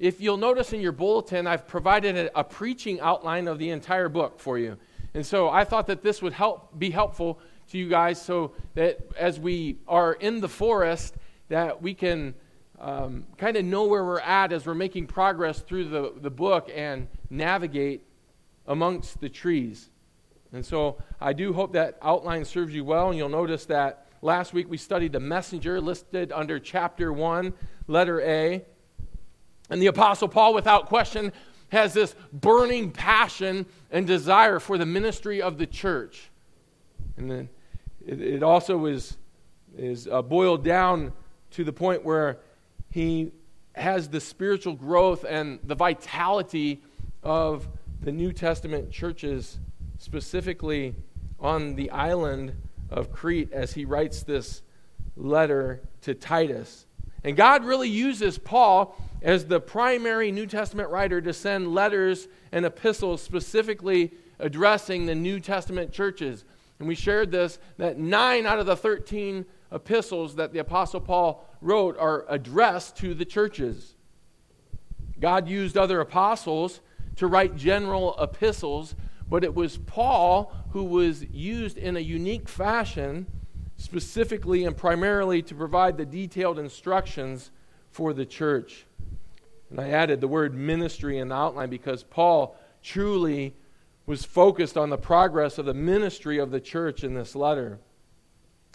if you'll notice in your bulletin, I've provided a, a, preaching outline of the entire book for you. And so I thought that this would help be helpful to you guys so that as we are in the forest, that we can um, kind of know where we're at as we're making progress through the, the book and navigate amongst the trees. And so I do hope that outline serves you well. And you'll notice that last week we studied the messenger listed under chapter 1, letter A. And the Apostle Paul, without question, has this burning passion and desire for the ministry of the church. And then it, it also is, is uh, boiled down to the point where he has the spiritual growth and the vitality of the New Testament churches, specifically on the island of Crete, as he writes this letter to Titus. And God really uses Paul as the primary New Testament writer to send letters and epistles specifically addressing the New Testament churches. And we shared this that nine out of the 13 epistles that the Apostle Paul wrote are addressed to the churches. God used other apostles to write general epistles, but it was Paul who was used in a unique fashion, specifically and primarily to provide the detailed instructions for the church. And I added the word ministry in the outline because Paul truly was focused on the progress of the ministry of the church in this letter.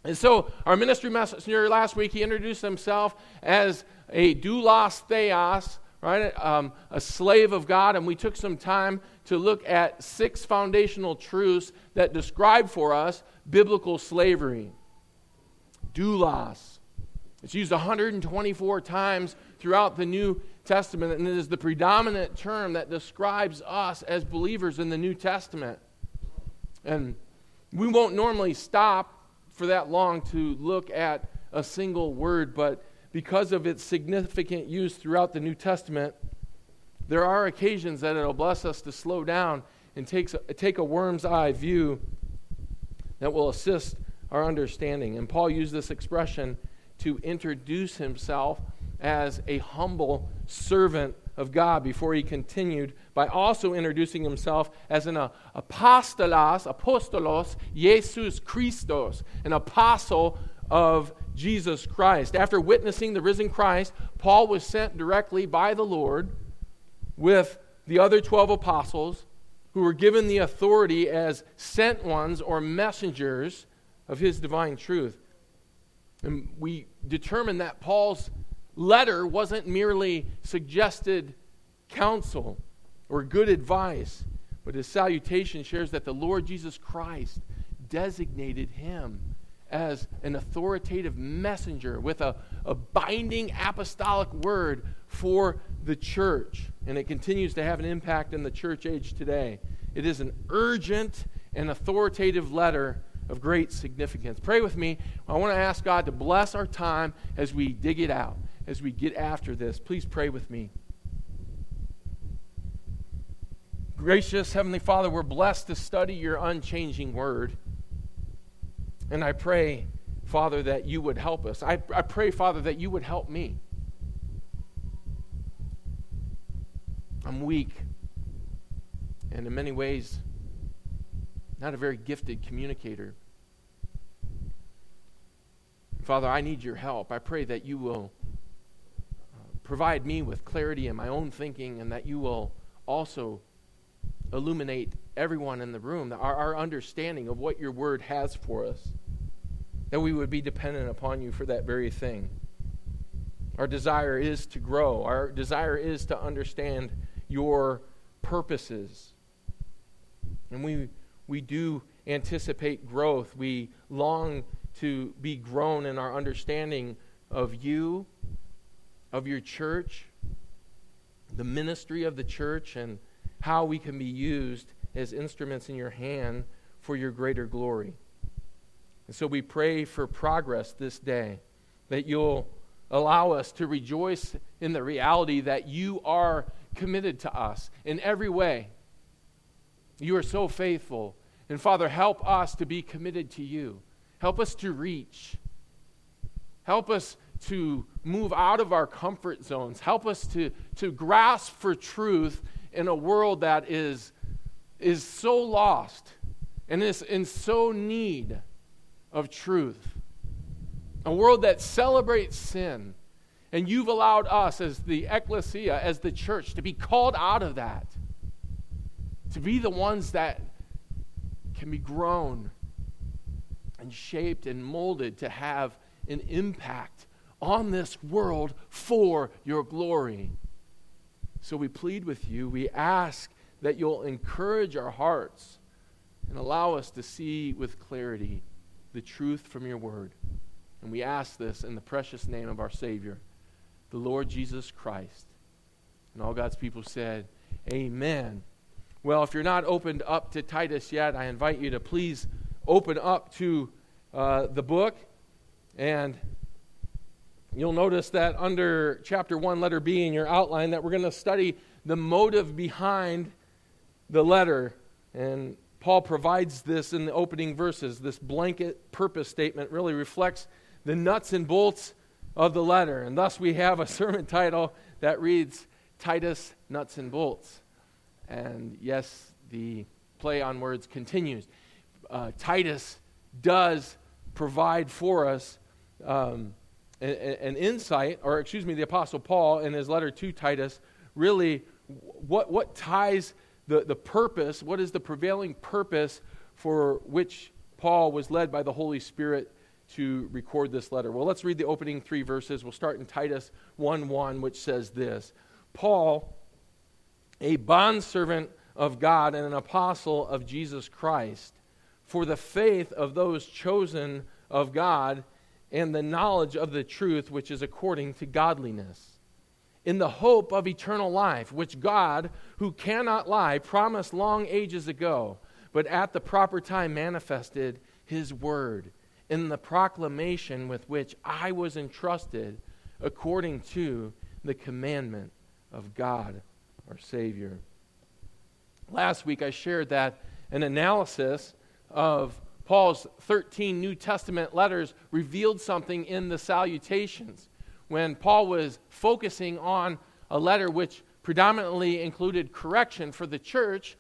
And so, our ministry messenger last week, he introduced himself as a doulos theos, right? Um, a slave of God. And we took some time to look at six foundational truths that describe for us biblical slavery. Doulos. It's used 124 times throughout the New Testament, and it is the predominant term that describes us as believers in the New Testament. And we won't normally stop for that long to look at a single word, but because of its significant use throughout the New Testament, there are occasions that it'll bless us to slow down and take, take a worm's eye view that will assist our understanding. And Paul used this expression to introduce himself as a humble servant of God before he continued by also introducing himself as an uh, apostolos, apostolos, Jesus Christos, an apostle of Jesus Christ. After witnessing the risen Christ, Paul was sent directly by the Lord with the other 12 apostles who were given the authority as sent ones or messengers of his divine truth. And we determined that Paul's letter wasn't merely suggested counsel or good advice, but his salutation shares that the Lord Jesus Christ designated him as an authoritative messenger with a, a binding apostolic word for the church. And it continues to have an impact in the church age today. It is an urgent and authoritative letter of great significance. Pray with me. I want to ask God to bless our time as we dig it out as we get after this. Please pray with me. Gracious Heavenly Father, we're blessed to study your unchanging word. And I pray, Father, that you would help us. I, I pray, Father, that you would help me. I'm weak, and in many ways, not a very gifted communicator. Father, I need your help. I pray that you will uh, provide me with clarity in my own thinking, and that you will also illuminate everyone in the room, our, our understanding of what your word has for us, that we would be dependent upon you for that very thing. Our desire is to grow, our desire is to understand your purposes. And we, we do anticipate growth. We long to be grown in our understanding of you of your church, the ministry of the church, and how we can be used as instruments in your hand for your greater glory. And so we pray for progress this day, that you'll allow us to rejoice in the reality that you are committed to us in every way. You are so faithful. And Father, help us to be committed to you. Help us to reach. Help us to move out of our comfort zones. Help us to, to grasp for truth in a world that is, is so lost and is in so need of truth. A world that celebrates sin. And you've allowed us as the ecclesia, as the church, to be called out of that. To be the ones that can be grown and shaped and molded to have an impact on this world for your glory. So we plead with you. We ask that you'll encourage our hearts and allow us to see with clarity the truth from your word. And we ask this in the precious name of our Savior, the Lord Jesus Christ. And all God's people said, Amen. Well, if you're not opened up to Titus yet, I invite you to please open up to uh, the book. And you'll notice that under chapter 1, letter B in your outline, that we're going to study the motive behind the letter. And Paul provides this in the opening verses. This blanket purpose statement really reflects the nuts and bolts of the letter. And thus we have a sermon title that reads Titus Nuts and Bolts. And yes, the play on words continues. Uh, Titus does provide for us um, an, an insight, or excuse me, the Apostle Paul in his letter to Titus, really what, what ties the, the purpose, what is the prevailing purpose for which Paul was led by the Holy Spirit to record this letter? Well, let's read the opening three verses. We'll start in Titus 1 1, which says this Paul, a bondservant of God and an apostle of Jesus Christ, for the faith of those chosen of God and the knowledge of the truth which is according to godliness, in the hope of eternal life, which God, who cannot lie, promised long ages ago, but at the proper time manifested his word in the proclamation with which I was entrusted according to the commandment of God our Savior. Last week I shared that an analysis of Paul's 13 New Testament letters revealed something in the salutations. When Paul was focusing on a letter which predominantly included correction for the church,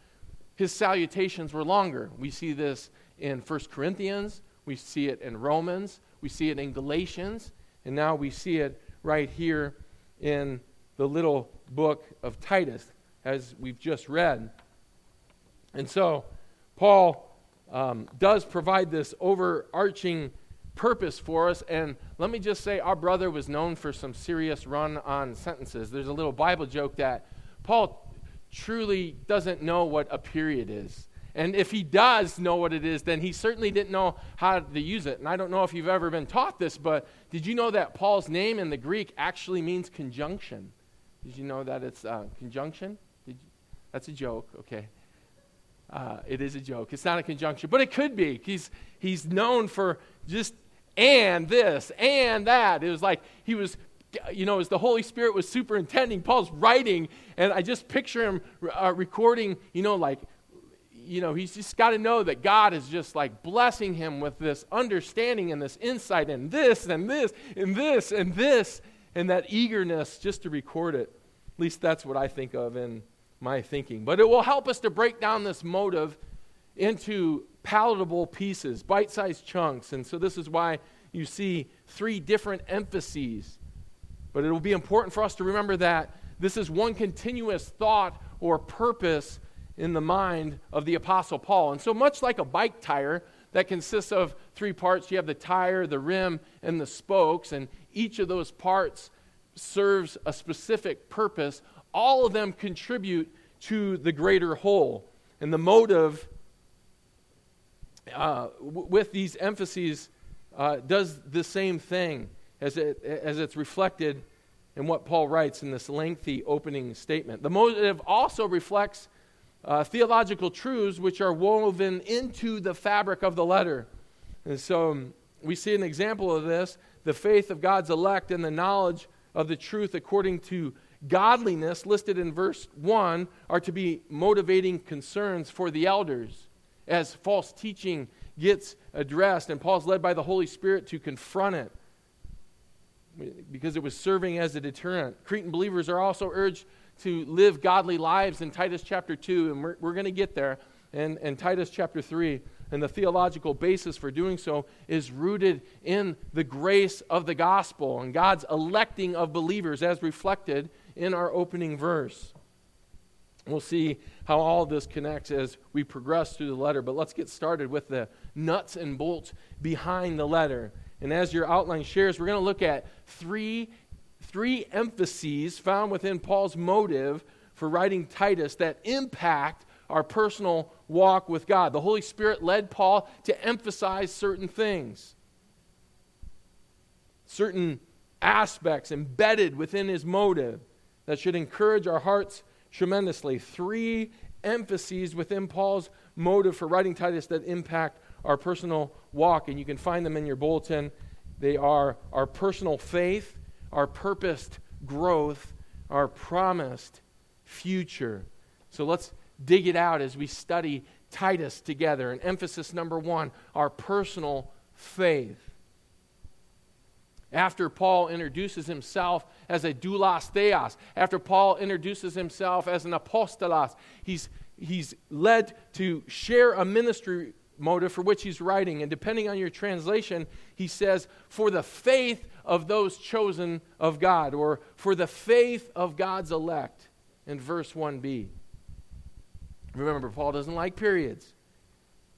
his salutations were longer. We see this in 1 Corinthians, we see it in Romans, we see it in Galatians, and now we see it right here in the little book of Titus, as we've just read. And so, Paul um, does provide this overarching purpose for us. And let me just say, our brother was known for some serious run on sentences. There's a little Bible joke that Paul truly doesn't know what a period is. And if he does know what it is, then he certainly didn't know how to use it. And I don't know if you've ever been taught this, but did you know that Paul's name in the Greek actually means conjunction? Did you know that it's uh, conjunction? That's a joke, okay. Uh, it is a joke. It's not a conjunction, but it could be. He's, he's known for just and this and that. It was like he was you know, as the Holy Spirit was superintending, Paul's writing, and I just picture him uh, recording, you know, like you know, he's just got to know that God is just like blessing him with this understanding and this insight and this and this and this and this and that eagerness just to record it. At least that's what I think of in my thinking. But it will help us to break down this motive into palatable pieces, bite sized chunks. And so this is why you see three different emphases. But it will be important for us to remember that this is one continuous thought or purpose in the mind of the Apostle Paul. And so, much like a bike tire that consists of three parts, you have the tire, the rim, and the spokes, and each of those parts serves a specific purpose. All of them contribute to the greater whole. And the motive uh, w- with these emphases uh, does the same thing as, it, as it's reflected in what Paul writes in this lengthy opening statement. The motive also reflects uh, theological truths which are woven into the fabric of the letter. And so um, we see an example of this the faith of God's elect and the knowledge of the truth according to godliness, listed in verse 1, are to be motivating concerns for the elders as false teaching gets addressed, and Paul's led by the Holy Spirit to confront it. because it was serving as a deterrent. Cretan believers are also urged to live godly lives in Titus chapter 2, and we're, we're going to get there, and, and Titus chapter 3. And the theological basis for doing so is rooted in the grace of the gospel and God's electing of believers as reflected in our opening verse. We'll see how all this connects as we progress through the letter, but let's get started with the nuts and bolts behind the letter. And as your outline shares, we're going to look at three, three emphases found within Paul's motive for writing Titus that impact our personal walk with God. The Holy Spirit led Paul to emphasize certain things, certain aspects embedded within his motive that should encourage our hearts tremendously. Three emphases within Paul's motive for writing Titus that impact our personal walk, and you can find them in your bulletin. They are our personal faith, our purposed growth, our promised future. So let's dig it out as we study Titus together. And emphasis number one our personal faith. After Paul introduces himself as a doulos theos, after Paul introduces himself as an apostolos, he's, he's led to share a ministry motive for which he's writing. And depending on your translation, he says, for the faith of those chosen of God, or for the faith of God's elect, in verse 1b. Remember, Paul doesn't like periods.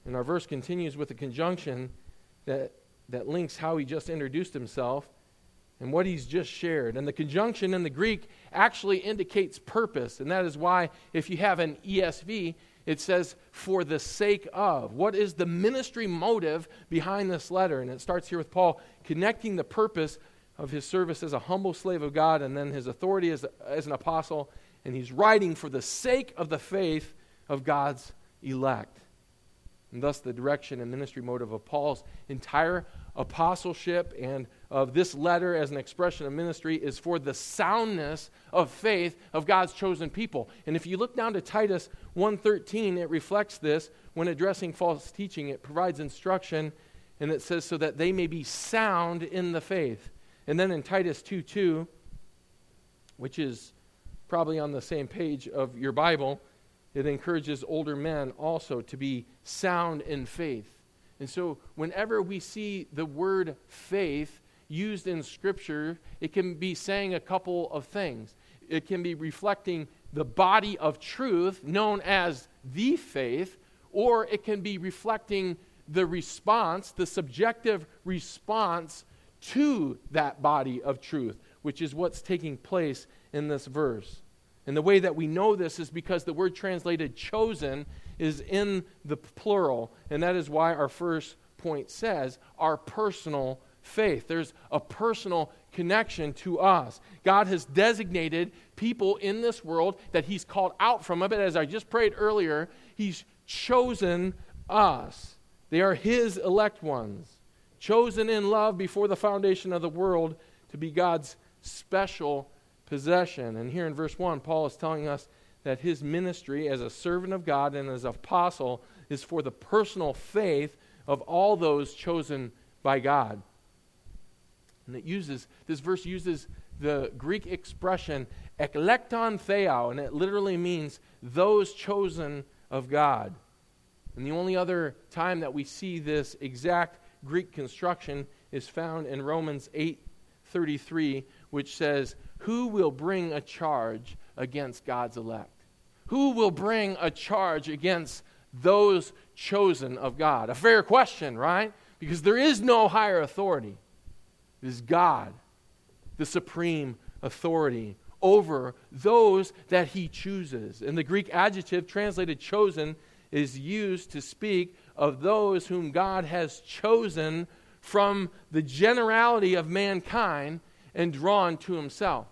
And our verse continues with a conjunction that, that links how he just introduced himself and what he's just shared. And the conjunction in the Greek actually indicates purpose. And that is why, if you have an ESV, it says, for the sake of. What is the ministry motive behind this letter? And it starts here with Paul connecting the purpose of his service as a humble slave of God and then his authority as, as an apostle. And he's writing for the sake of the faith of God's elect. And thus, the direction and ministry motive of Paul's entire apostleship and of this letter as an expression of ministry is for the soundness of faith of God's chosen people. And if you look down to Titus 1:13, it reflects this when addressing false teaching. It provides instruction and it says so that they may be sound in the faith. And then in Titus 2:2, which is probably on the same page of your Bible, it encourages older men also to be sound in faith. And so, whenever we see the word faith used in Scripture, it can be saying a couple of things. It can be reflecting the body of truth known as the faith, or it can be reflecting the response, the subjective response to that body of truth, which is what's taking place in this verse. And the way that we know this is because the word translated chosen is in the plural. And that is why our first point says our personal faith. There's a personal connection to us. God has designated people in this world that He's called out from. But as I just prayed earlier, He's chosen us. They are His elect ones, chosen in love before the foundation of the world to be God's special possession. And here in verse 1, Paul is telling us that his ministry as a servant of God and as apostle is for the personal faith of all those chosen by God. And it uses, this verse uses the Greek expression eklekton theo, and it literally means those chosen of God. And the only other time that we see this exact Greek construction is found in Romans 8:33, which says, who will bring a charge against God's elect? Who will bring a charge against those chosen of God? A fair question, right? Because there is no higher authority. It is God, the supreme authority over those that he chooses. And the Greek adjective translated chosen is used to speak of those whom God has chosen from the generality of mankind and drawn to himself.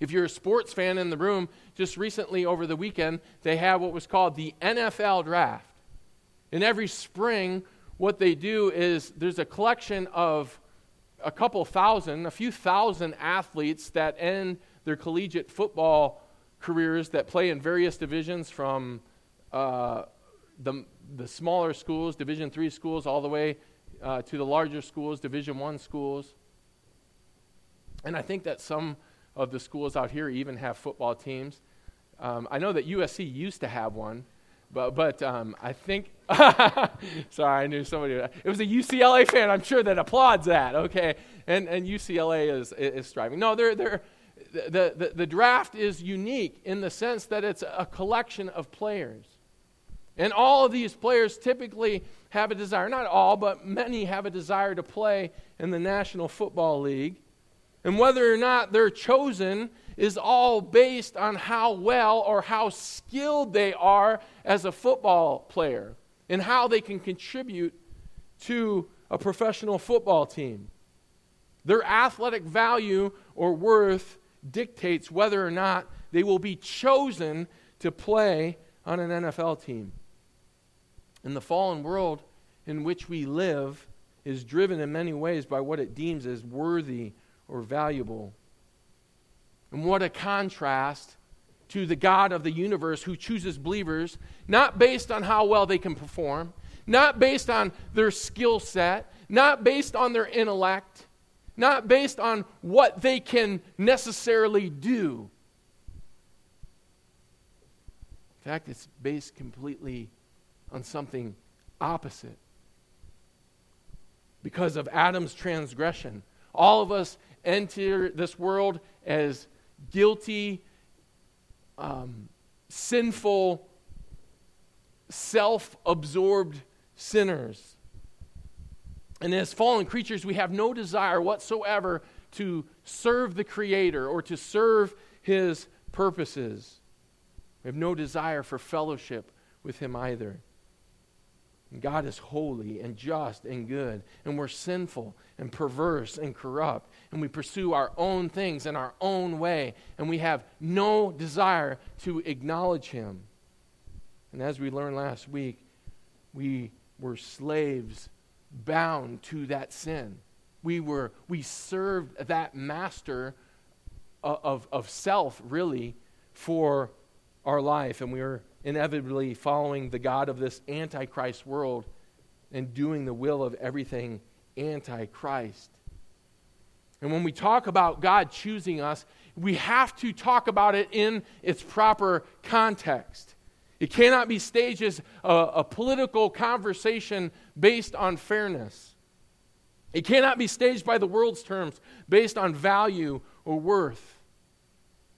If you're a sports fan in the room, just recently over the weekend, they had what was called the NFL draft. And every spring, what they do is there's a collection of a couple thousand, a few thousand athletes that end their collegiate football careers that play in various divisions from uh, the, the smaller schools, Division three schools, all the way uh, to the larger schools, Division one schools. And I think that some of the schools out here even have football teams. Um, I know that USC used to have one, but, but um, I think, sorry, I knew somebody, it was a UCLA fan, I'm sure, that applauds that, okay? And, and UCLA is, is striving. No, they're, they're, the, the, the draft is unique in the sense that it's a collection of players. And all of these players typically have a desire, not all, but many have a desire to play in the National Football League. And whether or not they're chosen is all based on how well or how skilled they are as a football player and how they can contribute to a professional football team. Their athletic value or worth dictates whether or not they will be chosen to play on an NFL team. And the fallen world in which we live is driven in many ways by what it deems as worthy or valuable. And what a contrast to the God of the universe who chooses believers not based on how well they can perform, not based on their skill set, not based on their intellect, not based on what they can necessarily do. In fact, it's based completely on something opposite. Because of Adam's transgression, all of us enter this world as guilty, um, sinful, self absorbed sinners. And as fallen creatures, we have no desire whatsoever to serve the Creator or to serve His purposes. We have no desire for fellowship with Him either. God is holy and just and good, and we're sinful and perverse and corrupt, and we pursue our own things in our own way, and we have no desire to acknowledge Him. And as we learned last week, we were slaves bound to that sin. We were we served that master of, of, self really for our life, and we were inevitably following the God of this antichrist world and doing the will of everything antichrist. And when we talk about God choosing us, we have to talk about it in its proper context. It cannot be staged as a, a, political conversation based on fairness. It cannot be staged by the world's terms based on value or worth.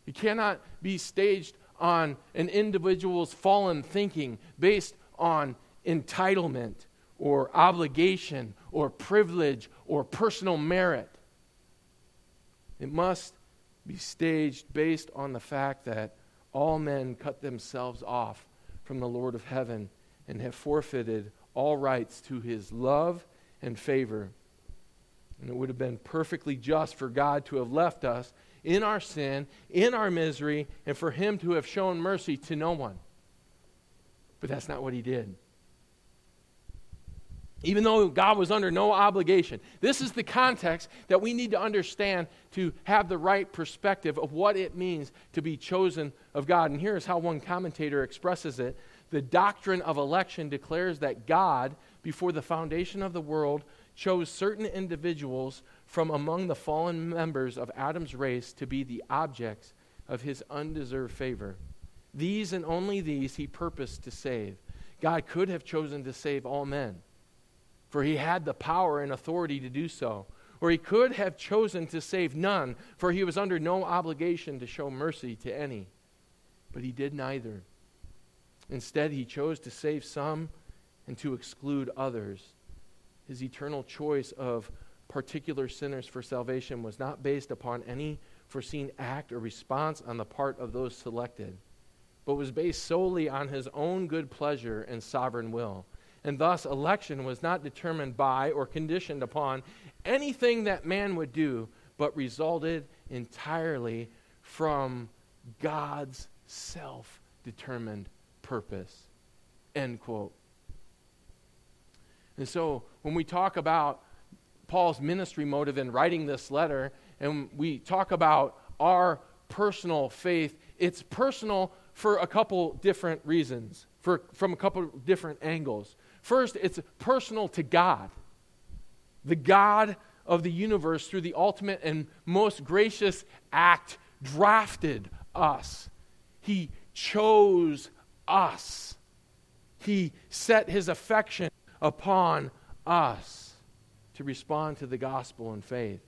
It cannot be staged on an individual's fallen thinking based on entitlement or obligation or privilege or personal merit. It must be staged based on the fact that all men cut themselves off from the Lord of heaven and have forfeited all rights to his love and favor. And it would have been perfectly just for God to have left us in our sin, in our misery, and for him to have shown mercy to no one. But that's not what he did. Even though God was under no obligation. This is the context that we need to understand to have the right perspective of what it means to be chosen of God. And here's how one commentator expresses it The doctrine of election declares that God, before the foundation of the world, chose certain individuals from among the fallen members of Adam's race to be the objects of his undeserved favor. These and only these he purposed to save. God could have chosen to save all men, for he had the power and authority to do so. Or he could have chosen to save none, for he was under no obligation to show mercy to any. But he did neither. Instead, he chose to save some and to exclude others his eternal choice of particular sinners for salvation was not based upon any foreseen act or response on the part of those selected, but was based solely on his own good pleasure and sovereign will. And thus, election was not determined by or conditioned upon anything that man would do, but resulted entirely from God's self determined purpose. End quote. And so when we talk about Paul's ministry motive in writing this letter, and we talk about our personal faith, it's personal for a couple different reasons, for, from a couple different angles. First, it's personal to God, the God of the universe, through the ultimate and most gracious act, drafted us. He chose us. He set his affection upon us to respond to the gospel in faith.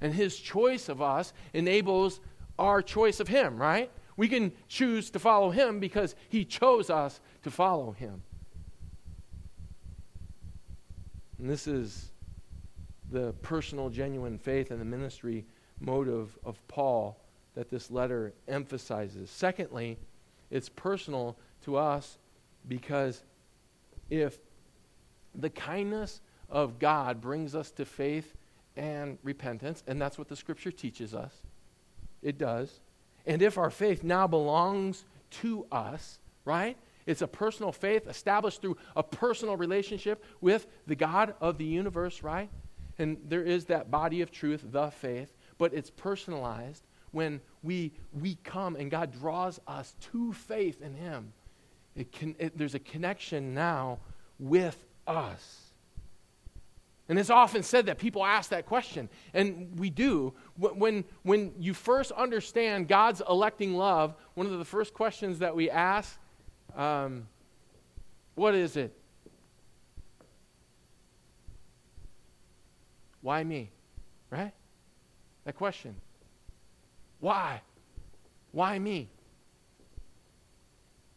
And his choice of us enables our choice of him, right? We can choose to follow him because he chose us to follow him. And this is the personal, genuine faith and the ministry motive of Paul that this letter emphasizes. Secondly, it's personal to us because if the kindness of God brings us to faith and repentance, and that's what the scripture teaches us, it does. And if our faith now belongs to us, right? It's a personal faith established through a personal relationship with the God of the universe, right? And there is that body of truth, the faith, but it's personalized when we, we come and God draws us to faith in Him. It can, it, there's a connection now with us. And it's often said that people ask that question, and we do. When, when you first understand God's electing love, one of the first questions that we ask, um, what is it? Why me? Right? That question. Why? Why me?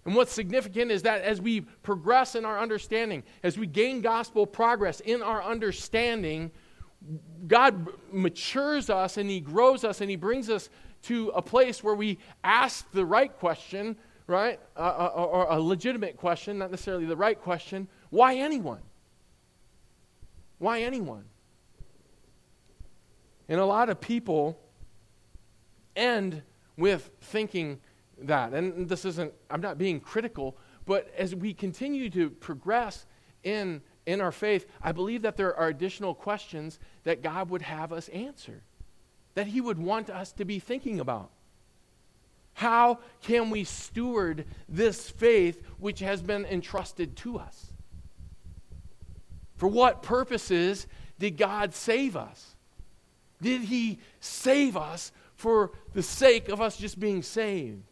And what's significant is that as we progress in our understanding, as we gain gospel progress in our understanding, God matures us and He grows us and He brings us to a place where we ask the right question, right? Uh, uh, or a legitimate question, not necessarily the right question. Why anyone? Why anyone? And a lot of people end with thinking that. And this isn't, I'm not being critical, but as we continue to progress in, in our faith, I believe that there are additional questions that God would have us answer, that He would want us to be thinking about. How can we steward this faith which has been entrusted to us? For what purposes did God save us? Did He save us for the sake of us just being saved?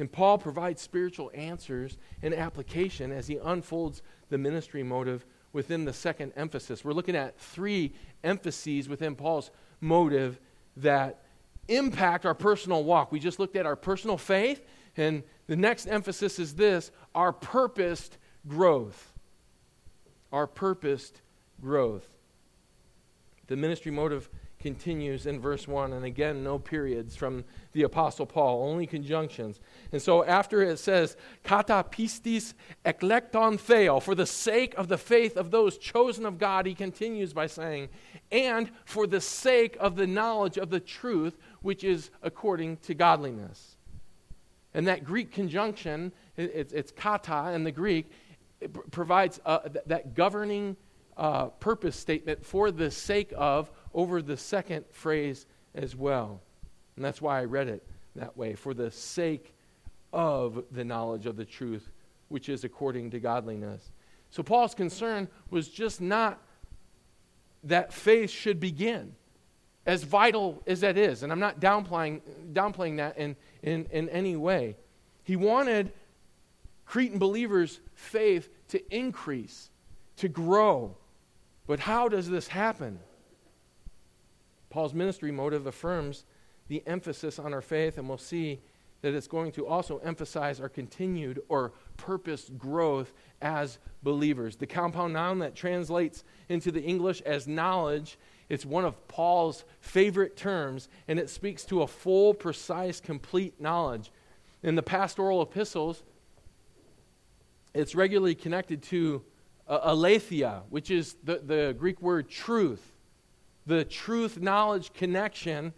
And Paul provides spiritual answers and application as he unfolds the ministry motive within the second emphasis. We're looking at three emphases within Paul's motive that impact our personal walk. We just looked at our personal faith, and the next emphasis is this our purposed growth. Our purposed growth. The ministry motive continues in verse 1, and again, no periods from the Apostle Paul, only conjunctions. And so after it says, kata pistis eklekton theo, for the sake of the faith of those chosen of God, he continues by saying, and for the sake of the knowledge of the truth, which is according to godliness. And that Greek conjunction, it's, it's kata in the Greek, provides that governing uh, purpose statement for the sake of over the second phrase as well. And that's why I read it that way for the sake of the knowledge of the truth, which is according to godliness. So Paul's concern was just not that faith should begin, as vital as that is. And I'm not downplaying, downplaying that in, in, in any way. He wanted Cretan believers' faith to increase, to grow. But how does this happen? Paul's ministry motive affirms the emphasis on our faith, and we'll see that it's going to also emphasize our continued or purposed growth as believers. The compound noun that translates into the English as knowledge, it's one of Paul's favorite terms, and it speaks to a full, precise, complete knowledge. In the pastoral epistles, it's regularly connected to uh, aletheia, which is the, the Greek word truth the truth knowledge connection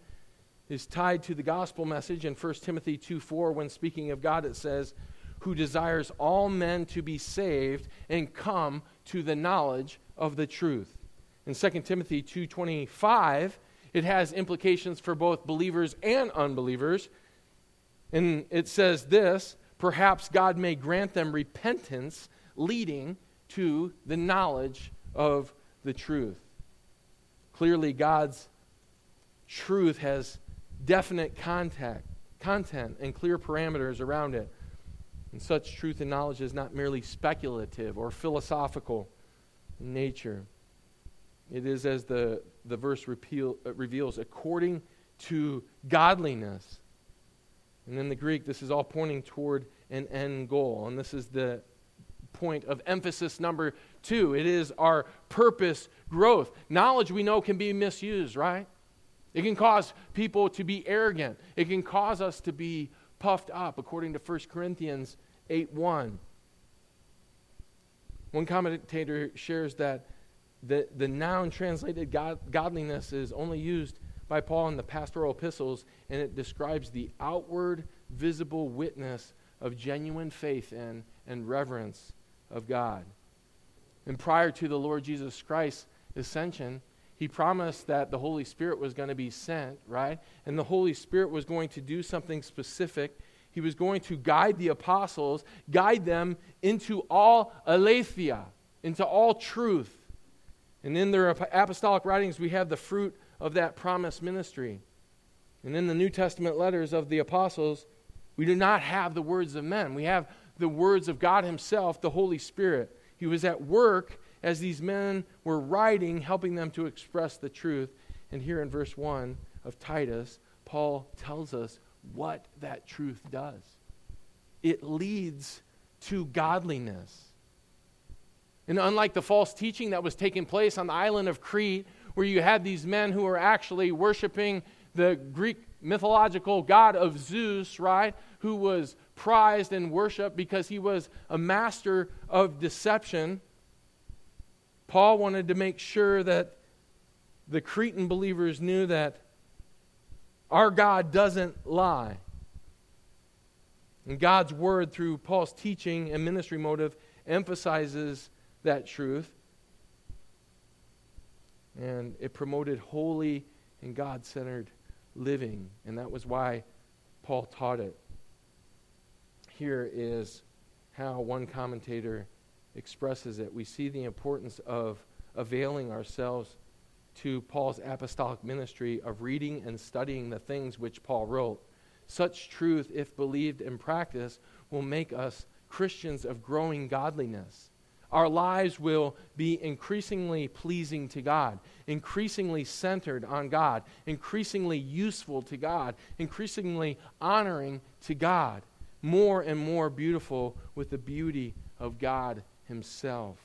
is tied to the gospel message in 1 Timothy 2 4. When speaking of God, it says, Who desires all men to be saved and come to the knowledge of the truth. In 2 Timothy 2:25, it has implications for both believers and unbelievers. And it says this, perhaps God may grant them repentance leading to the knowledge of the truth. Clearly, God's truth has definite contact, content and clear parameters around it. And such truth and knowledge is not merely speculative or philosophical in nature. It is, as the, the verse repeal, uh, reveals, according to godliness. And in the Greek, this is all pointing toward an end goal. And this is the point of emphasis number two. It is our purpose growth. Knowledge we know can be misused, right? It can cause people to be arrogant. It can cause us to be puffed up, according to 1 Corinthians 8 1. One commentator shares that the, the noun translated God, godliness is only used by Paul in the pastoral epistles, and it describes the outward, visible witness of genuine faith and, and reverence of God. And prior to the Lord Jesus Christ's ascension, he promised that the Holy Spirit was going to be sent, right? And the Holy Spirit was going to do something specific. He was going to guide the apostles, guide them into all aletheia, into all truth. And in their apostolic writings, we have the fruit of that promised ministry. And in the New Testament letters of the apostles, we do not have the words of men. We have the words of God Himself, the Holy Spirit. He was at work as these men were writing, helping them to express the truth. And here in verse 1 of Titus, Paul tells us what that truth does it leads to godliness. And unlike the false teaching that was taking place on the island of Crete, where you had these men who were actually worshiping the Greek mythological god of Zeus, right? Who was prized and worshiped because he was a master of deception. Paul wanted to make sure that the Cretan believers knew that our God doesn't lie. And God's word, through Paul's teaching and ministry motive, emphasizes that truth. And it promoted holy and God centered living. And that was why Paul taught it. Here is how one commentator expresses it. We see the importance of availing ourselves to Paul's apostolic ministry of reading and studying the things which Paul wrote. Such truth, if believed and practiced, will make us Christians of growing godliness. Our lives will be increasingly pleasing to God, increasingly centered on God, increasingly useful to God, increasingly honoring to God, more and more beautiful with the beauty of God Himself.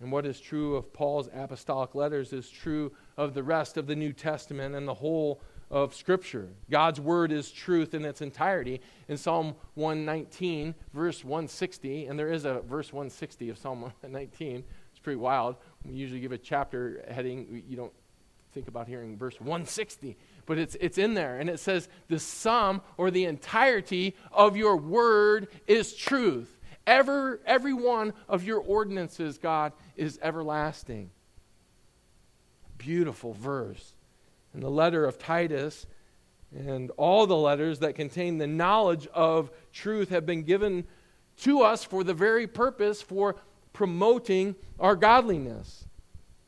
And what is true of Paul's apostolic letters is true of the rest of the New Testament and the whole of Scripture. God's Word is truth in its entirety. In Psalm 119, verse 160, and there is a verse 160 of Psalm 119, it's pretty wild. We usually give a chapter heading, you don't think about hearing verse 160, but it's, it's in there. And it says, The sum or the entirety of your Word is truth. Ever, every one of your ordinances, God, is everlasting. Beautiful verse. And the letter of Titus and all the letters that contain the knowledge of truth have been given to us for the very purpose for promoting our godliness.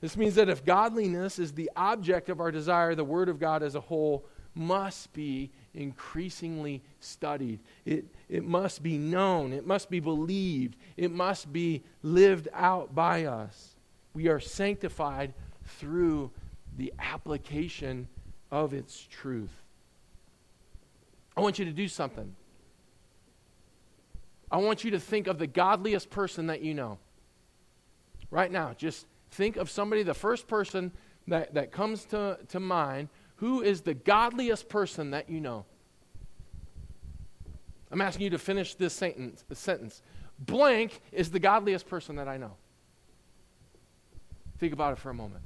This means that if godliness is the object of our desire, the Word of God as a whole must be increasingly studied. It, it must be known. It must be believed. It must be lived out by us. We are sanctified through the application of its truth. I want you to do something. I want you to think of the godliest person that you know. Right now, just think of somebody, the first person that, that comes to, to mind who is the godliest person that you know? I'm asking you to finish this sentence. sentence. Blank is the godliest person that I know. Think about it for a moment.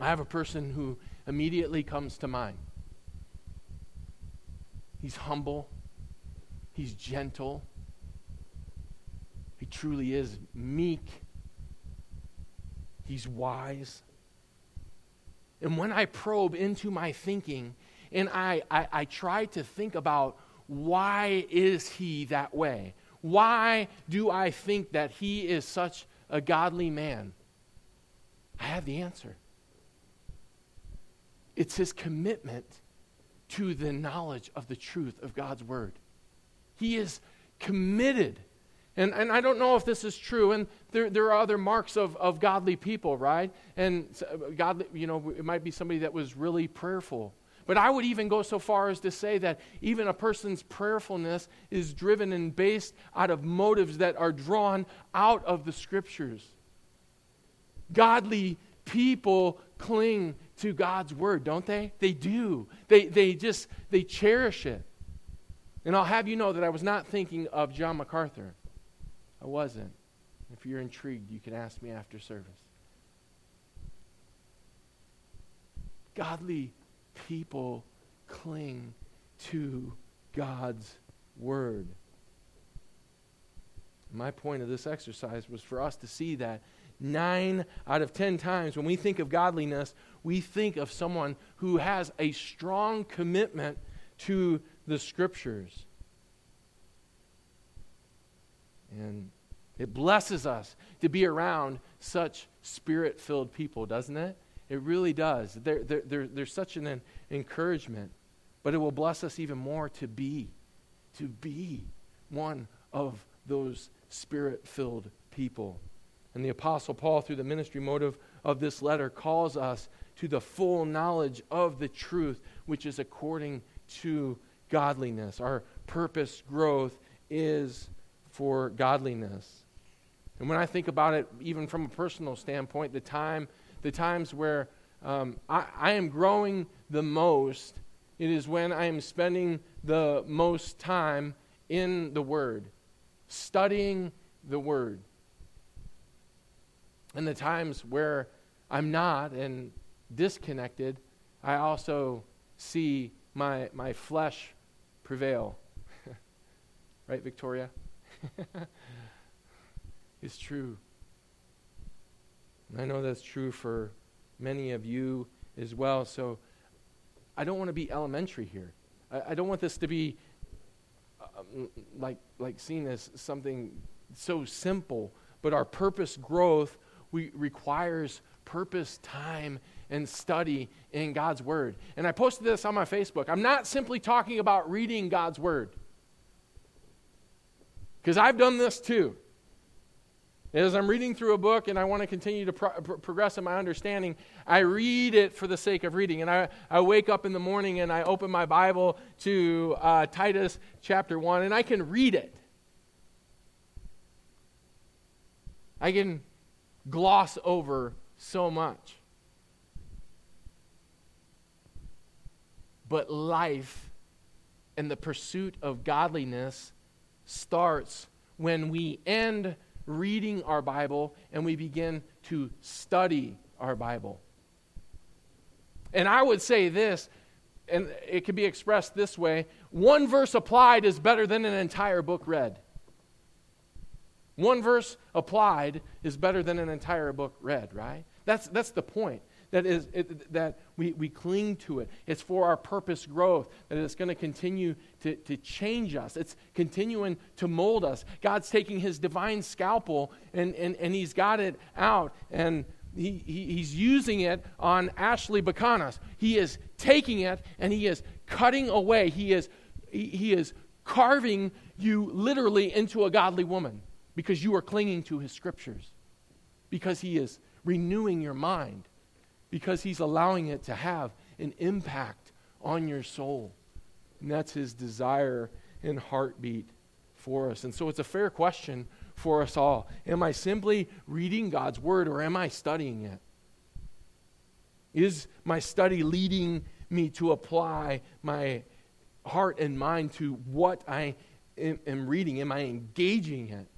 I have a person who immediately comes to mind. He's humble, he's gentle, he truly is meek He's wise. And when I probe into my thinking and I, I, I try to think about why is he that way? Why do I think that he is such a godly man? I have the answer. It's his commitment to the knowledge of the truth of God's word. He is committed. And, and I don't know if this is true, and there, there are other marks of, of godly people, right? And uh, godly, you know, it might be somebody that was really prayerful. But I would even go so far as to say that even a person's prayerfulness is driven and based out of motives that are drawn out of the scriptures. Godly people cling to God's word, don't they? They do. They, they just, they cherish it. And I'll have you know that I was not thinking of John MacArthur. I wasn't. If you're intrigued, you can ask me after service. Godly people cling to God's word. My point of this exercise was for us to see that nine out of ten times when we think of godliness, we think of someone who has a strong commitment to the scriptures. And it blesses us to be around such spirit filled people, doesn't it? It really does. They're, they're, they're, they're such an encouragement. But it will bless us even more to be, to be one of those spirit filled people. And the Apostle Paul, through the ministry motive of this letter, calls us to the full knowledge of the truth, which is according to godliness. Our purpose growth is for godliness. And when I think about it, even from a personal standpoint, the time, the times where um, I, I am growing the most, it is when I am spending the most time in the Word, studying the Word and the times where I'm not and disconnected, I also see my, my flesh prevail. right, Victoria? it's true. And I know that's true for many of you as well. So I don't want to be elementary here. I, I don't want this to be uh, like, like seen as something so simple, but our purpose growth we, requires purpose, time, and study in God's Word. And I posted this on my Facebook. I'm not simply talking about reading God's Word, because I've done this too. As I'm reading through a book and I want to continue to pro- progress in my understanding, I read it for the sake of reading. And I, I wake up in the morning and I open my Bible to uh, Titus chapter 1 and I can read it. I can gloss over so much. But life and the pursuit of godliness starts when we end reading our Bible and we begin to study our Bible. And I would say this, and it can be expressed this way one verse applied is better than an entire book read. One verse applied is better than an entire book read, right? That's, that's the point. That is it, that we, we cling to it. It's for our purpose growth, that it's going to continue to, to change us. It's continuing to mold us. God's taking his divine scalpel and, and, and he's got it out and he, he, he's using it on Ashley Bacanas. He is taking it and he is cutting away. He is, he, he is carving you literally into a godly woman because you are clinging to his scriptures, because he is renewing your mind, because he's allowing it to have an impact on your soul. And that's his desire and heartbeat for us. And so it's a fair question for us all. Am I simply reading God's word or am I studying it? Is my study leading me to apply my heart and mind to what I am, reading? Am I engaging it?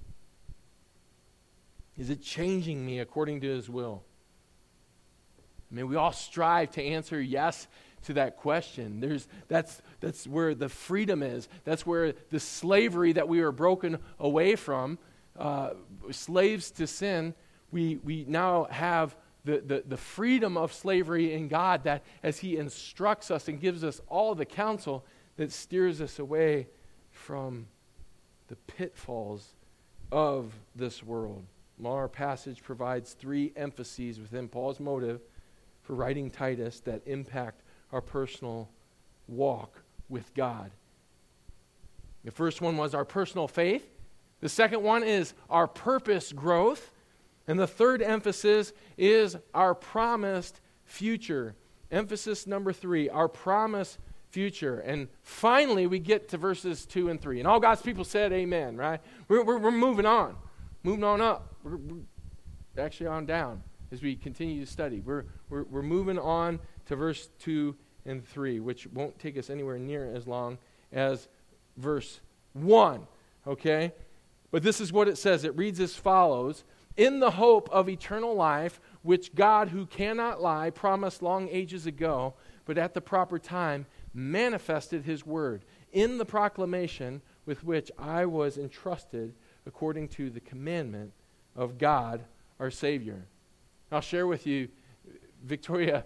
Is it changing me according to his will? I mean, we all strive to answer yes to that question. There's, that's, that's where the freedom is. That's where the slavery that we were broken away from, uh, slaves to sin, we, we now have the, the, the freedom of slavery in God that as He instructs us and gives us all the counsel that steers us away from the pitfalls of this world. our passage provides three emphases within Paul's motive for writing Titus that impact our personal walk with God. The first one was our personal faith. The second one is our purpose growth. And the third emphasis is our promised future. Emphasis number three, our promised future. And finally, we get to verses two and three. And all God's people said, Amen, right? We're, we're, we're moving on, moving on up. We're, we're actually on down as we continue to study. We're, we're, we're moving on to verse two and three, which won't take us anywhere near as long as verse 1. Okay? But this is what it says. It reads as follows In the hope of eternal life, which God, who cannot lie, promised long ages ago, but at the proper time manifested his word in the proclamation with which I was entrusted according to the commandment of God our Savior. I'll share with you, Victoria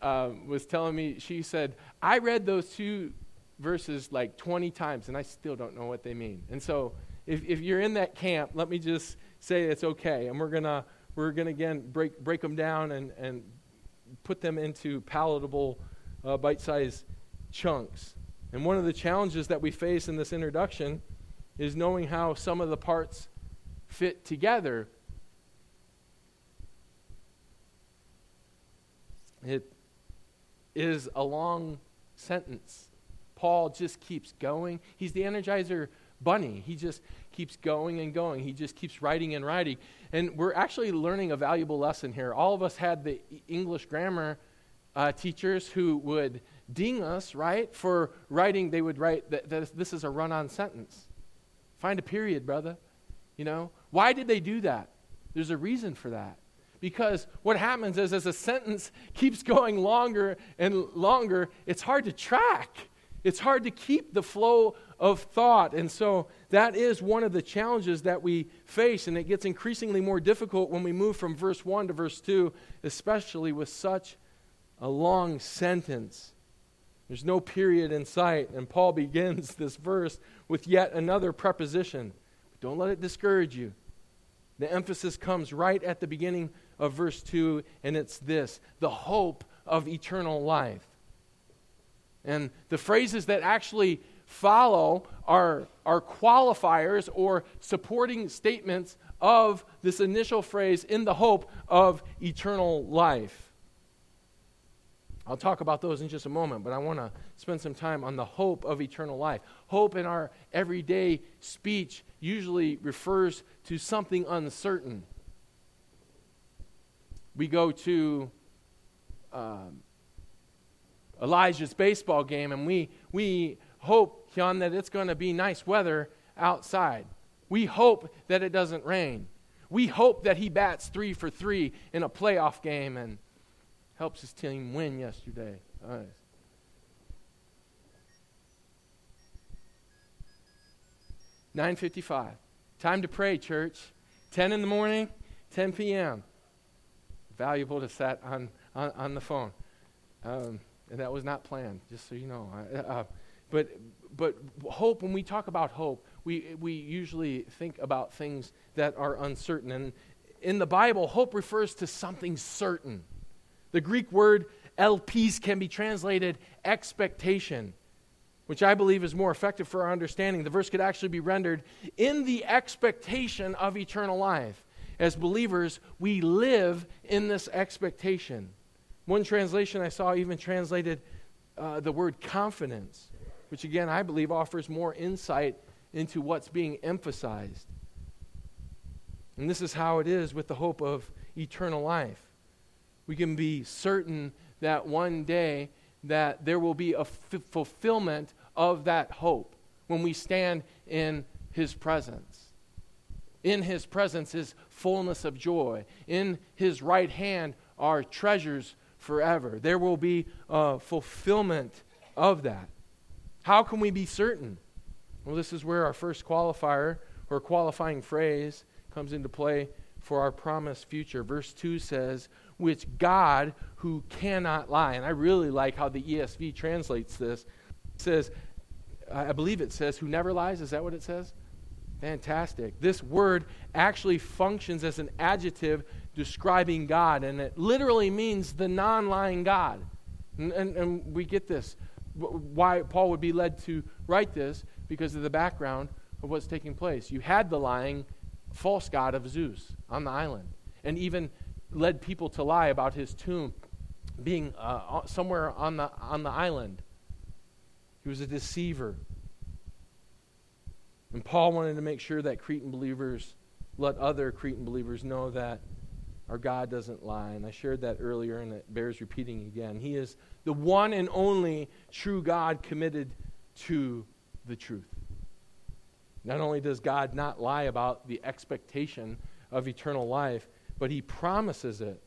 uh, was telling me, she said, I read those two verses like 20 times and I still don't know what they mean. And so if, if you're in that camp, let me just say it's okay. And we're going to, we're going to again break, break them down and, and put them into palatable, uh, bite sized chunks. And one of the challenges that we face in this introduction is knowing how some of the parts fit together. It is a long sentence. Paul just keeps going. He's the energizer bunny. He just keeps going and going. He just keeps writing and writing. And we're actually learning a valuable lesson here. All of us had the English grammar uh, teachers who would ding us, right, for writing. They would write that, that this is a run on sentence. Find a period, brother. You know? Why did they do that? There's a reason for that. Because what happens is, as a sentence keeps going longer and longer, it's hard to track. It's hard to keep the flow of thought. And so that is one of the challenges that we face. And it gets increasingly more difficult when we move from verse 1 to verse 2, especially with such a long sentence. There's no period in sight. And Paul begins this verse with yet another preposition. Don't let it discourage you. The emphasis comes right at the beginning of verse 2, and it's this the hope of eternal life. And the phrases that actually follow are, are qualifiers or supporting statements of this initial phrase in the hope of eternal life. I'll talk about those in just a moment, but I want to spend some time on the hope of eternal life. Hope in our everyday speech usually refers to something uncertain. We go to um, Elijah's baseball game and we, we hope, John, that it's going to be nice weather outside. We hope that it doesn't rain. We hope that he bats three for three in a playoff game and helps his team win yesterday. Nine fifty-five. Time to pray, church. Ten in the morning, ten p.m. Valuable to sat on on, on the phone, um, and that was not planned. Just so you know. Uh, but but hope. When we talk about hope, we we usually think about things that are uncertain. And in the Bible, hope refers to something certain. The Greek word elpis can be translated expectation, which I believe is more effective for our understanding. The verse could actually be rendered in the expectation of eternal life. As believers, we live in this expectation. One translation I saw even translated uh, the word confidence, which again I believe offers more insight into what's being emphasized. And this is how it is with the hope of eternal life we can be certain that one day that there will be a f- fulfillment of that hope when we stand in his presence in his presence is fullness of joy. In his right hand are treasures forever. There will be a fulfillment of that. How can we be certain? Well this is where our first qualifier or qualifying phrase comes into play for our promised future. Verse 2 says which God, who cannot lie, and I really like how the ESV translates this, says, I believe it says, who never lies. Is that what it says? Fantastic. This word actually functions as an adjective describing God, and it literally means the non lying God. And, and, and, we get this. Why Paul would be led to write this because of the background of what's taking place. You had the lying false god of Zeus on the island, and even led people to lie about his tomb being uh, somewhere on the, on the island. He was a deceiver. And Paul wanted to make sure that Cretan believers let other Cretan believers know that our God doesn't lie. And I shared that earlier, and it bears repeating again. He is the one and only true God committed to the truth. Not only does God not lie about the expectation of eternal life, but he promises it.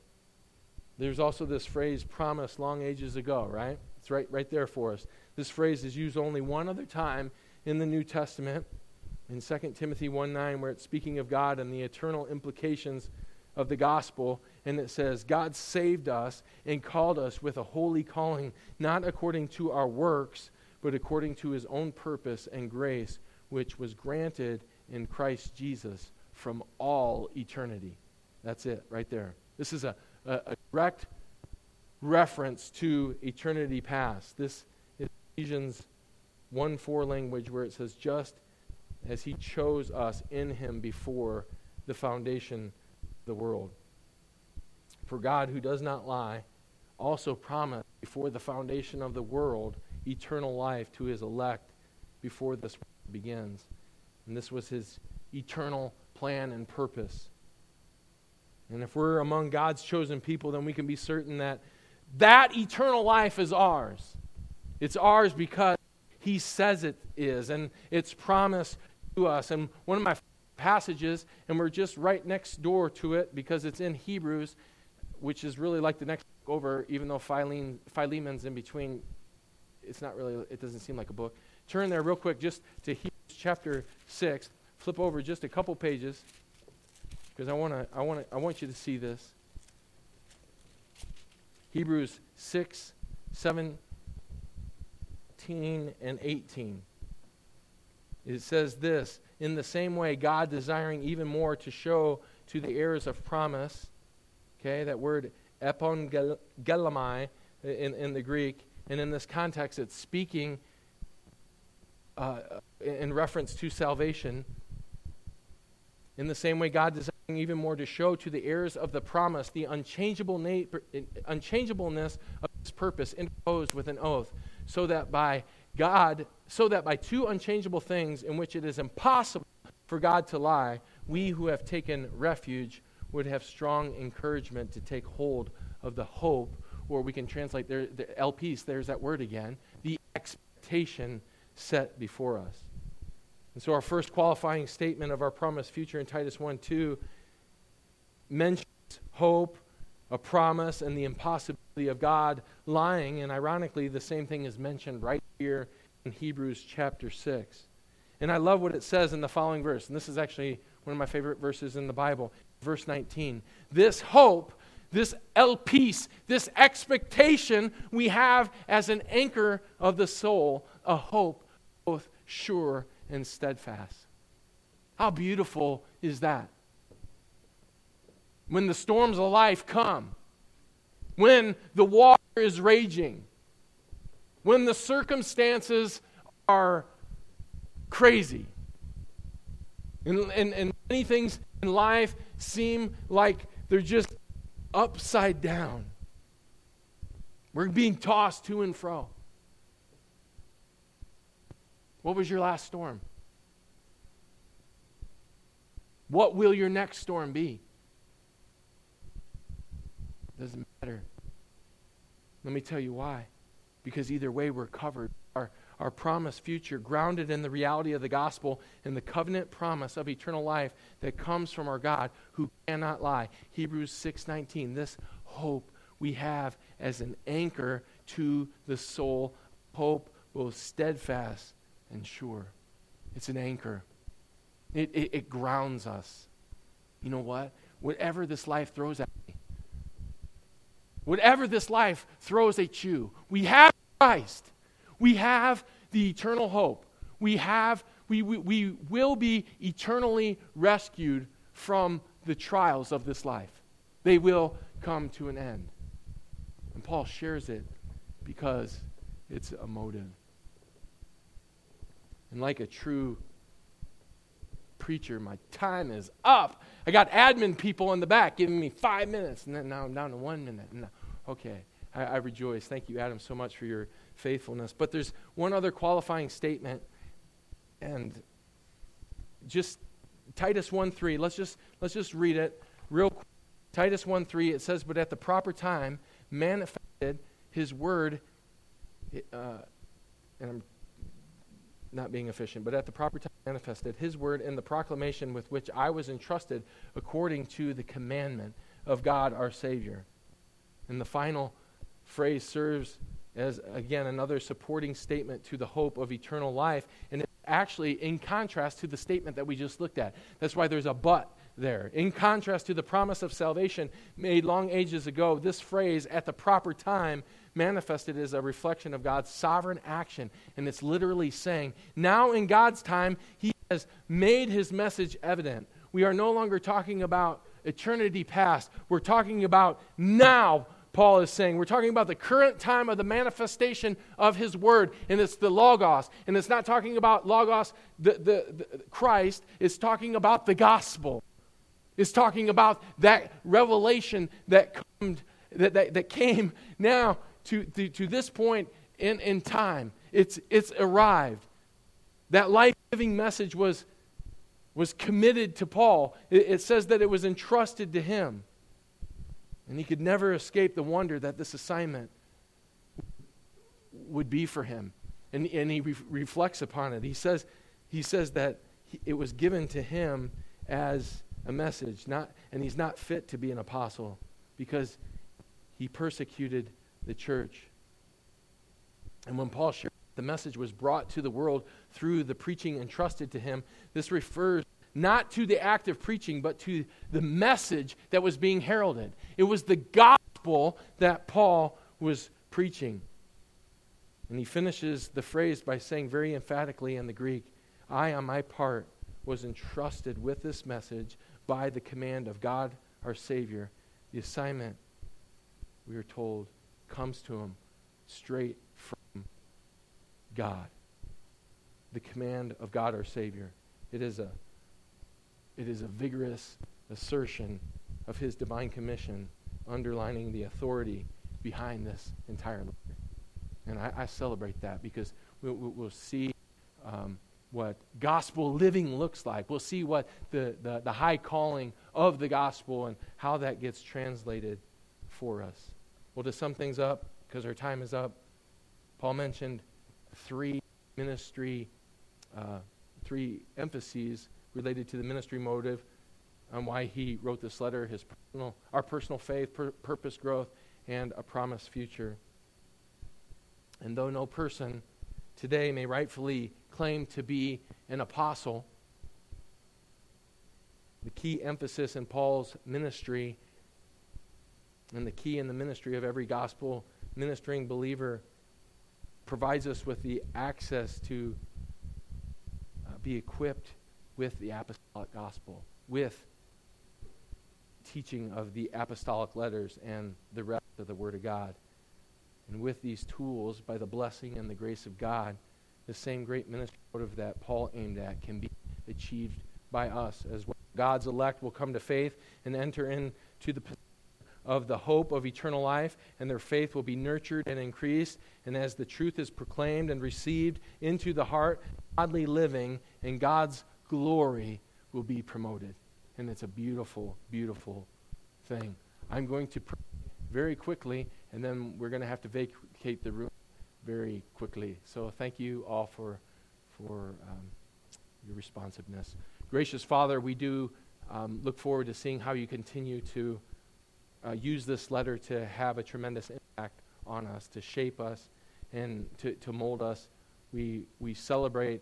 There's also this phrase promised long ages ago, right? It's right, right there for us. This phrase is used only one other time in the New Testament in 2 Timothy 1 9, where it's speaking of God and the eternal implications of the gospel. And it says, God saved us and called us with a holy calling, not according to our works, but according to his own purpose and grace, which was granted in Christ Jesus from all eternity. That's it, right there. This is a, a, a direct reference to eternity past. This is Ephesians 1 4 language where it says, just as he chose us in him before the foundation of the world. For God, who does not lie, also promised before the foundation of the world eternal life to his elect before this begins. And this was his eternal plan and purpose. And if we're among God's chosen people, then we can be certain that that eternal life is ours. It's ours because he says it is, and it's promised to us. And one of my passages, and we're just right next door to it because it's in Hebrews, which is really like the next book over, even though Philemon, Philemon's in between. It's not really, it doesn't seem like a book. Turn there real quick just to Hebrews chapter 6. Flip over just a couple pages because I, wanna, I, wanna, I want you to see this. Hebrews 6, 17, and 18. It says this In the same way, God desiring even more to show to the heirs of promise, okay, that word epangellomai in, in the Greek, and in this context, it's speaking uh, in reference to salvation. In the same way, God desiring even more to show to the heirs of the promise the unchangeable na- unchangeableness of his purpose interposed with an oath, so that by God, so that by two unchangeable things in which it is impossible for God to lie, we who have taken refuge would have strong encouragement to take hold of the hope, or we can translate there, the elpis, there's that word again, the expectation set before us. And so our first qualifying statement of our promised future in Titus 1 2 mentions hope, a promise, and the impossibility of God lying. And ironically, the same thing is mentioned right here in Hebrews chapter 6. And I love what it says in the following verse. And this is actually one of my favorite verses in the Bible. Verse 19. This hope, this elpis, this expectation we have as an anchor of the soul, a hope both sure and steadfast. How beautiful is that? When the storms of life come, when the water is raging, when the circumstances are crazy. And, and, and many things in life seem like they're just upside down. We're being tossed to and fro. What was your last storm? What will your next storm be? Doesn't matter. Let me tell you why because either way we're covered. Our, our promised future, grounded in the reality of the gospel and the covenant promise of eternal life that comes from our God who cannot lie. Hebrews 6:19. This hope we have as an anchor to the soul, hope both steadfast and sure. It's an anchor. It, it, it grounds us. You know what? Whatever this life throws at whatever this life throws at you, we have Christ. We have the eternal hope. We have We, we, we will be eternally rescued from the trials of this life. They will come to an end. And Paul shares it because it's a motive. And like a true preacher, my time is up. I got admin people in the back giving me five minutes, and then now I'm down to one minute. Okay, I, I rejoice. Thank you, Adam, so much for your faithfulness. But there's one other qualifying statement, and just Titus 1:3. Let's just let's just read it real quick. Titus 1:3. It says, "But at the proper time, manifested His word." Uh, and I'm not being efficient, but at the proper time manifested His word in the proclamation with which I was entrusted, according to the commandment of God our Savior. And the final phrase serves as, again, another supporting statement to the hope of eternal life. And it's actually in contrast to the statement that we just looked at. That's why there's a but there. In contrast to the promise of salvation made long ages ago, this phrase, at the proper time, manifested as a reflection of God's sovereign action. And it's literally saying, now in God's time, He has made His message evident. We are no longer talking about eternity past, we're talking about now Paul is saying. We're talking about the current time of the manifestation of his word, and it's the Logos. And it's not talking about Logos, the, the, the Christ, it's talking about the gospel. It's talking about that revelation that, come, that, that, that came now to, to, to this point in, in time. It's, it's arrived. That life giving message was, was committed to Paul. It, it says that it was entrusted to him. And he could never escape the wonder that this assignment would be for him. And, and he re- reflects upon it. He says, he says that he, it was given to him as a message, not, and he's not fit to be an apostle because he persecuted the church. And when Paul shared the message was brought to the world through the preaching entrusted to him, this refers not to the act of preaching, but to the message that was being heralded. It was the gospel that Paul was preaching. And he finishes the phrase by saying very emphatically in the Greek, I, on my part, was entrusted with this message by the command of God our Savior. The assignment, we are told, comes to him straight from God. The command of God our Savior. It is a it is a vigorous assertion of his divine commission, underlining the authority behind this entire letter. And I, I celebrate that because we'll, we'll see um, what gospel living looks like. We'll see what the, the, the high calling of the gospel and how that gets translated for us. Well, to sum things up, because our time is up, Paul mentioned three ministry, uh, three emphases related to the ministry motive and why he wrote this letter, his personal, our personal faith, pur- purpose growth, and a promised future. And though no person today may rightfully claim to be an apostle, the key emphasis in Paul's ministry and the key in the ministry of every gospel ministering believer provides us with the access to uh, be equipped with the apostolic gospel, with teaching of the apostolic letters and the rest of the Word of God. And with these tools, by the blessing and the grace of God, the same great ministry that Paul aimed at can be achieved by us as well. God's elect will come to faith and enter into the of the hope of eternal life, and their faith will be nurtured and increased. And as the truth is proclaimed and received into the heart, godly living and God's glory will be promoted. And it's a beautiful, beautiful thing. I'm going to pray very quickly, and then we're going to have to vacate the room very quickly. So thank you all for, for um, your responsiveness. Gracious Father, we do um, look forward to seeing how you continue to uh, use this letter to have a tremendous impact on us, to shape us, and to, to mold us. We, we celebrate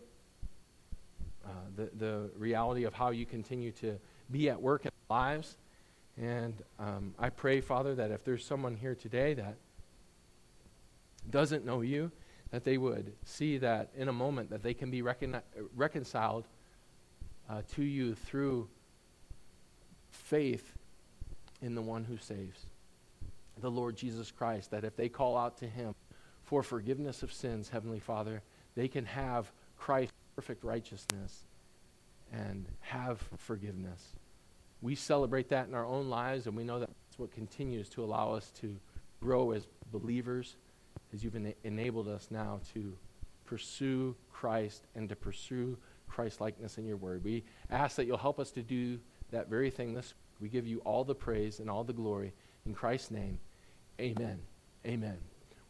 uh, the, the reality of how you continue to be at work in our lives. And um, I pray, Father, that if there's someone here today that doesn't know you, that they would see that in a moment that they can be recon- reconciled uh, to you through faith in the one who saves, the Lord Jesus Christ, that if they call out to him for forgiveness of sins, Heavenly Father, they can have Christ's perfect righteousness and have forgiveness. We celebrate that in our own lives, and we know that that's what continues to allow us to grow as believers, as you've en- enabled us now to pursue Christ and to pursue Christ likeness in your word. We ask that you'll help us to do that very thing this we give you all the praise and all the glory in Christ's name. Amen. Amen.